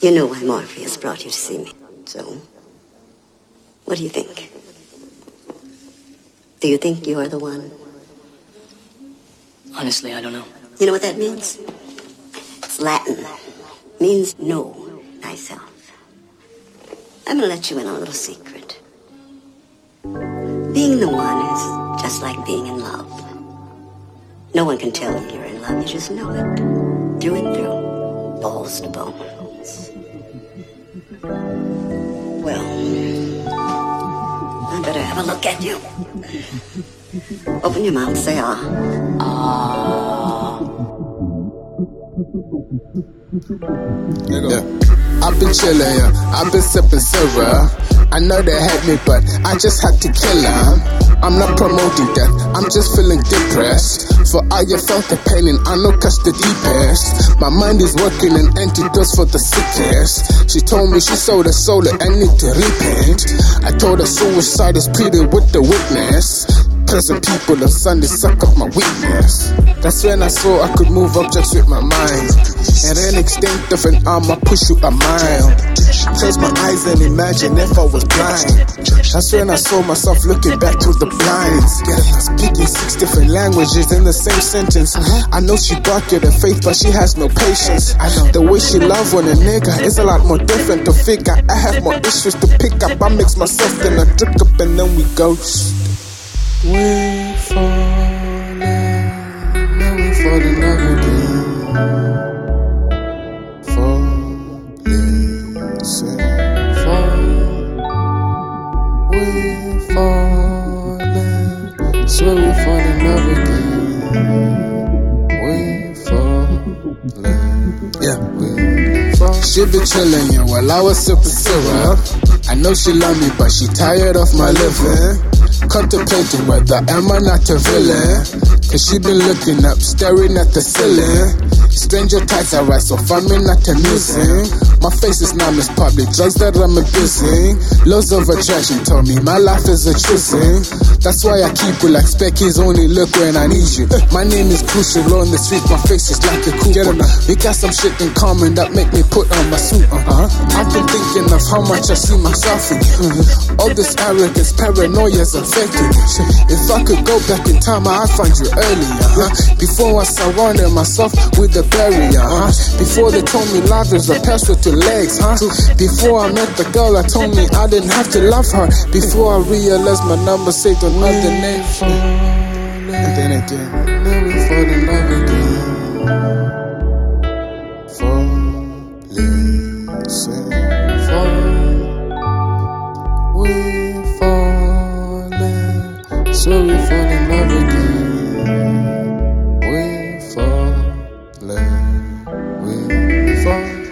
You know why Morpheus brought you to see me. So, what do you think? Do you think you are the one? Honestly, I don't know. You know what that means? It's Latin. It means know thyself. I'm gonna let you in on a little secret. Being the one is just like being in love. No one can tell you you're in love, you just know it. Through and through. Balls to bones. Well, I better have a look at you. Open your mouth, say ah. Ah. Yeah. I've been chilling, yeah. I've been sippin' syrup. I know they hate me, but I just had to kill kill 'em. I'm not promoting death, I'm just feeling depressed. For I have felt the pain and I know catch the deepest. My mind is working an antidote for the sickest. She told me she sold her soul and I need to repent. I told her suicide is pleaded with the witness. Present people on Sunday suck up my weakness. That's when I saw I could move objects with my mind. And an extent of an arm, I push you a mile. Close my eyes and imagine if I was blind. That's when I saw myself looking back through the blinds. Speaking six different languages in the same sentence. Uh-huh. I know she bought you the faith, but she has no patience. I know the way she love on a nigga is a lot more different to figure. I have more issues to pick up. I mix myself, then I drink up, and then we ghost. We falling, now we fall in love again. Falling, say, fall. We falling, swear we fall in love again. We falling, yeah, we fall. She be chillin', yeah, while I was sipping syrup. Know she love me, but she tired of my living. Contemplating whether am I not a villain Cause she been looking up, staring at the ceiling Stranger ties are right, so me not amusing. My face is not Miss Public, drugs that I'm abusing. Laws of attraction told me my life is a thing That's why I keep it like Specky's only look when I need you. My name is Crucial, on the street, my face is like a coupon We got some shit in common that make me put on my suit, uh-huh. I've been thinking of how much I see myself in. You All this arrogance, paranoia's affecting me. If I could go back in time, I'd find you earlier, huh? Before I surrounded myself with a barrier, huh? Before they told me love is a pass with two legs, huh? Before I met the girl I told me I didn't have to love her. Before I realized my number saved another name. And then again, we fall in love again. Falling, falling, so we fall in love again. Fall.